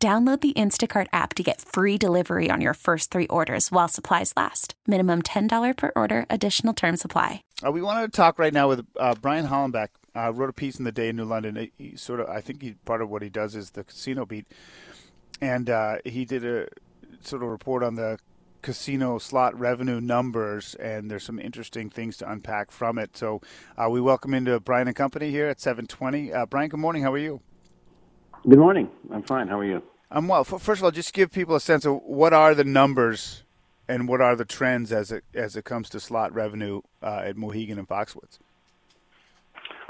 Download the Instacart app to get free delivery on your first three orders while supplies last. Minimum $10 per order, additional term supply. Uh, we wanted to talk right now with uh, Brian Hallenbeck. Uh, wrote a piece in the Day in New London. He sort of, I think, he, part of what he does is the casino beat, and uh, he did a sort of report on the casino slot revenue numbers, and there's some interesting things to unpack from it. So uh, we welcome into Brian and Company here at 720. Uh, Brian, good morning. How are you? Good morning. I'm fine. How are you? I'm well. First of all, just give people a sense of what are the numbers and what are the trends as it as it comes to slot revenue uh, at Mohegan and Foxwoods.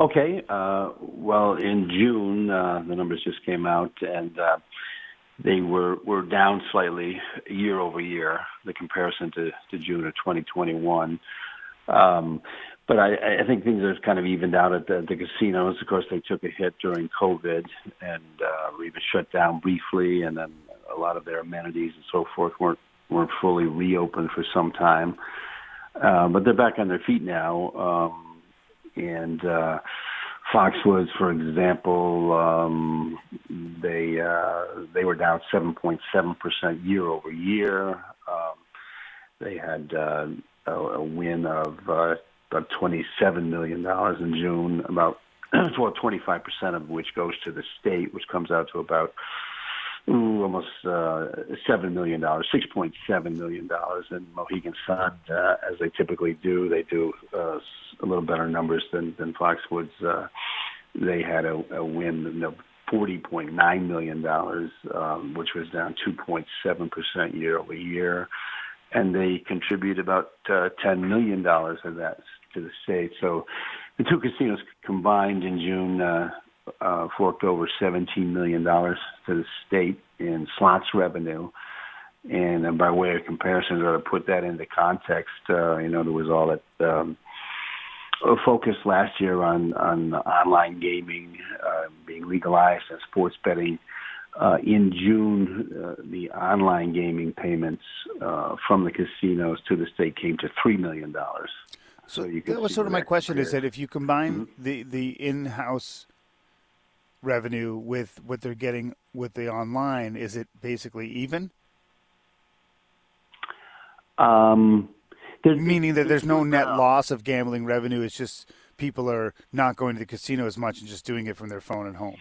Okay. Uh, well, in June, uh, the numbers just came out, and uh, they were were down slightly year over year. The comparison to, to June of 2021. Um, but I, I think things are kind of evened out at the, the casinos. Of course, they took a hit during COVID and uh, were even shut down briefly, and then a lot of their amenities and so forth weren't weren't fully reopened for some time. Uh, but they're back on their feet now, um, and uh, Foxwoods, for example, um, they uh, they were down 7.7 percent year over year. Um, they had uh, a, a win of uh, about $27 million in June, about well, 25% of which goes to the state, which comes out to about ooh, almost uh, $7 million, $6.7 million. And Mohegan Sun, uh, as they typically do, they do uh, a little better numbers than, than Foxwoods. Uh, they had a, a win of $40.9 million, um, which was down 2.7% year over year and they contribute about uh, $10 million of that to the state. So the two casinos combined in June uh, uh, forked over $17 million to the state in slots revenue. And uh, by way of comparison, to put that into context, uh, you know, there was all that um, focus last year on, on online gaming uh, being legalized and sports betting uh, in June, uh, the online gaming payments uh, from the casinos to the state came to three million dollars. So, so that was sort of my question: compares. is that if you combine mm-hmm. the the in-house revenue with what they're getting with the online, is it basically even? Um, meaning that there's no net loss of gambling revenue. It's just people are not going to the casino as much and just doing it from their phone at home.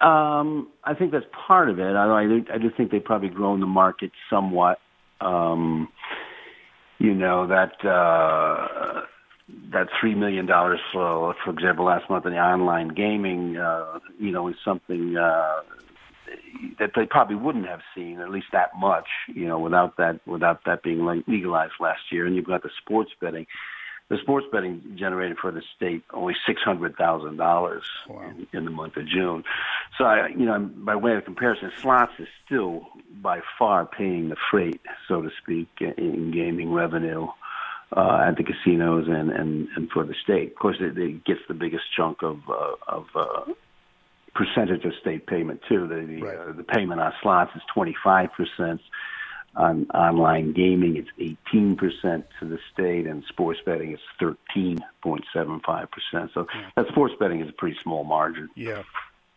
Um, I think that's part of it. I, I, do, I do think they've probably grown the market somewhat. Um, you know that uh, that three million dollars for, for example, last month in the online gaming, uh, you know, is something uh, that they probably wouldn't have seen, at least that much, you know, without that without that being legalized last year. And you've got the sports betting the sports betting generated for the state only six hundred thousand wow. dollars in the month of June. So, I, you know, by way of comparison, slots is still by far paying the freight, so to speak, in gaming revenue uh, at the casinos and, and, and for the state. Of course, it, it gets the biggest chunk of uh, of uh, percentage of state payment too. The the, right. uh, the payment on slots is twenty five percent on online gaming, it's 18% to the state, and sports betting is 13.75%. So that sports betting is a pretty small margin. Yeah.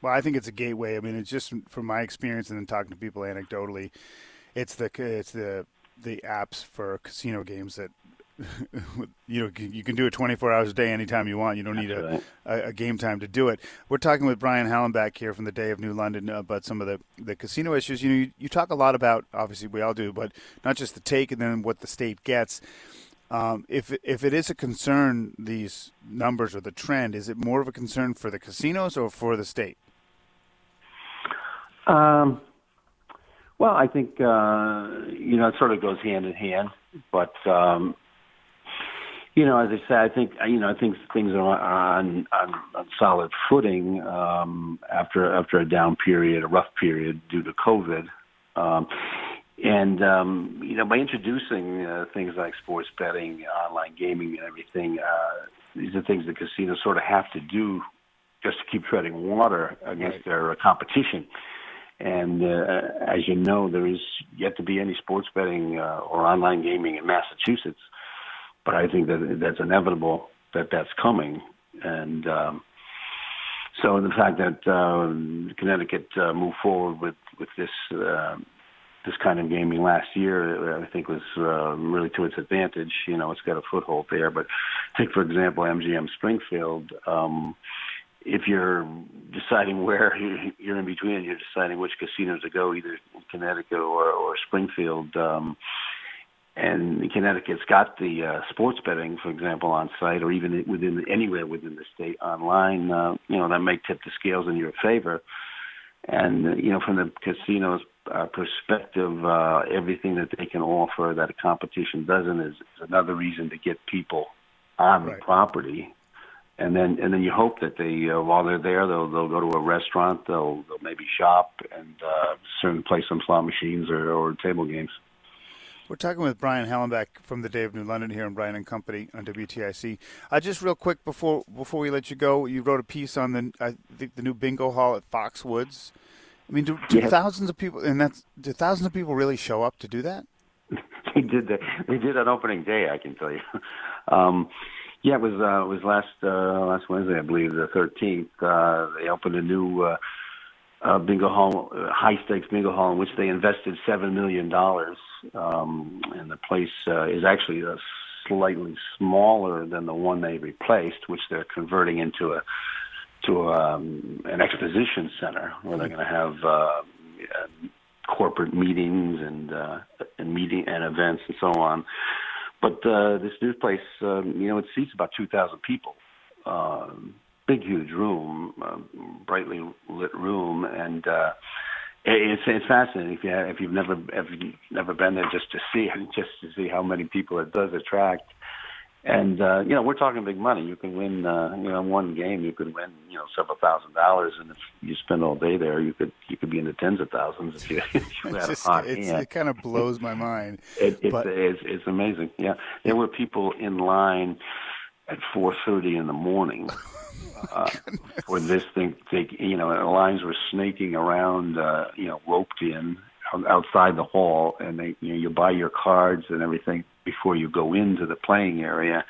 Well, I think it's a gateway. I mean, it's just from my experience and then talking to people anecdotally, it's the it's the the apps for casino games that you know you can do it 24 hours a day anytime you want. You don't need a, a, a, game time to do it. We're talking with brian hallenbeck here from the day of new london about some of the, the casino issues. You know you, you, talk a lot about obviously we all do but not just the take and then what the state gets. Um, if if it is a concern these numbers or the trend is it more of a concern for the casinos or for the state? Um, well i think uh, you know it sort of goes hand in hand but um, you know, as I say, I think you know, I think things are on on, on solid footing um, after after a down period, a rough period due to COVID. Um, and um, you know, by introducing uh, things like sports betting, online gaming, and everything, uh, these are things that casinos sort of have to do just to keep treading water against right. their uh, competition. And uh, as you know, there is yet to be any sports betting uh, or online gaming in Massachusetts. But I think that that's inevitable that that's coming. And um, so the fact that uh, Connecticut uh, moved forward with with this uh, this kind of gaming last year, I think was uh, really to its advantage. You know, it's got a foothold there. But take for example MGM Springfield. Um, if you're deciding where you're in between, you're deciding which casinos to go, either Connecticut or, or Springfield. Um, and Connecticut's got the uh, sports betting, for example, on site or even within anywhere within the state online. Uh, you know that may tip the scales in your favor. And uh, you know, from the casino's uh, perspective, uh, everything that they can offer that a competition doesn't is, is another reason to get people on right. the property and then and then you hope that they uh, while they're there they'll they'll go to a restaurant they'll they'll maybe shop and uh, certain play some slot machines or, or table games. We're talking with Brian Hallenbeck from the Day of New London here in Brian and Company on WTIC. Uh, just real quick before before we let you go, you wrote a piece on the I think the new bingo hall at Foxwoods. I mean, do, do yes. thousands of people and that's do thousands of people really show up to do that? they did that. They did on opening day. I can tell you. Um, yeah, it was uh, it was last uh, last Wednesday, I believe, the 13th. Uh, they opened a new uh, uh, bingo hall, uh, high stakes bingo hall, in which they invested seven million dollars. Um, and the place uh, is actually a slightly smaller than the one they replaced, which they're converting into a to um, an exposition center where they're going to have uh, corporate meetings and uh, and meeting and events and so on. But uh, this new place, um, you know, it seats about 2,000 people. Uh, big, huge room, uh, brightly lit room, and uh, it's it's fascinating if you have, if you've never if you've never been there just to see just to see how many people it does attract. And uh, you know, we're talking big money. You can win, uh, you know, one game you could win, you know, several thousand dollars, and if you spend all day there, you could you could be in the tens of thousands if you, if you had just, a hot hand. It kind of blows my mind. it, it's, but... it's it's amazing. Yeah, there were people in line at four thirty in the morning. Uh, for this thing, they, you know, the lines were snaking around, uh, you know, roped in outside the hall, and they, you know, you buy your cards and everything before you go into the playing area,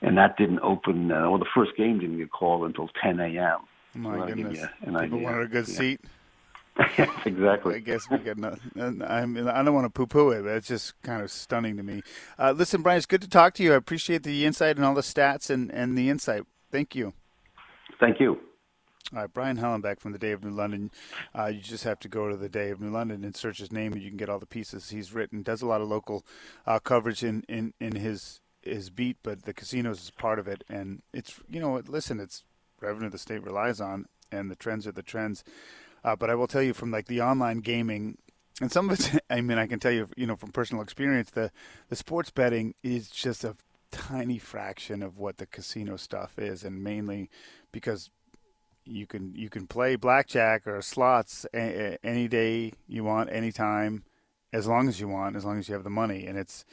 and that didn't open. Uh, well, the first game didn't get called until 10 a.m. My so goodness! People idea. wanted a good yeah. seat. exactly. I guess we get. No, I mean, I don't want to poo-poo it, but it's just kind of stunning to me. Uh, listen, Brian, it's good to talk to you. I appreciate the insight and all the stats and, and the insight. Thank you. Thank you. All right, Brian Hallenbeck from the Day of New London. Uh, you just have to go to the Day of New London and search his name, and you can get all the pieces he's written. Does a lot of local uh, coverage in, in, in his his beat, but the casinos is part of it. And it's you know, listen, it's revenue the state relies on, and the trends are the trends. Uh, but I will tell you from like the online gaming, and some of it, I mean, I can tell you, you know, from personal experience, the the sports betting is just a tiny fraction of what the casino stuff is, and mainly because you can you can play blackjack or slots a, a, any day you want, anytime, as long as you want, as long as you have the money. And it's,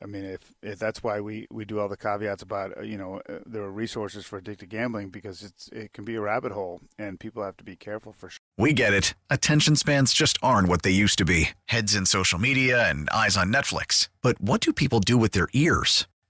I mean, if, if that's why we, we do all the caveats about uh, you know uh, there are resources for addicted gambling because it's it can be a rabbit hole and people have to be careful for sure. We get it. Attention spans just aren't what they used to be. Heads in social media and eyes on Netflix. But what do people do with their ears?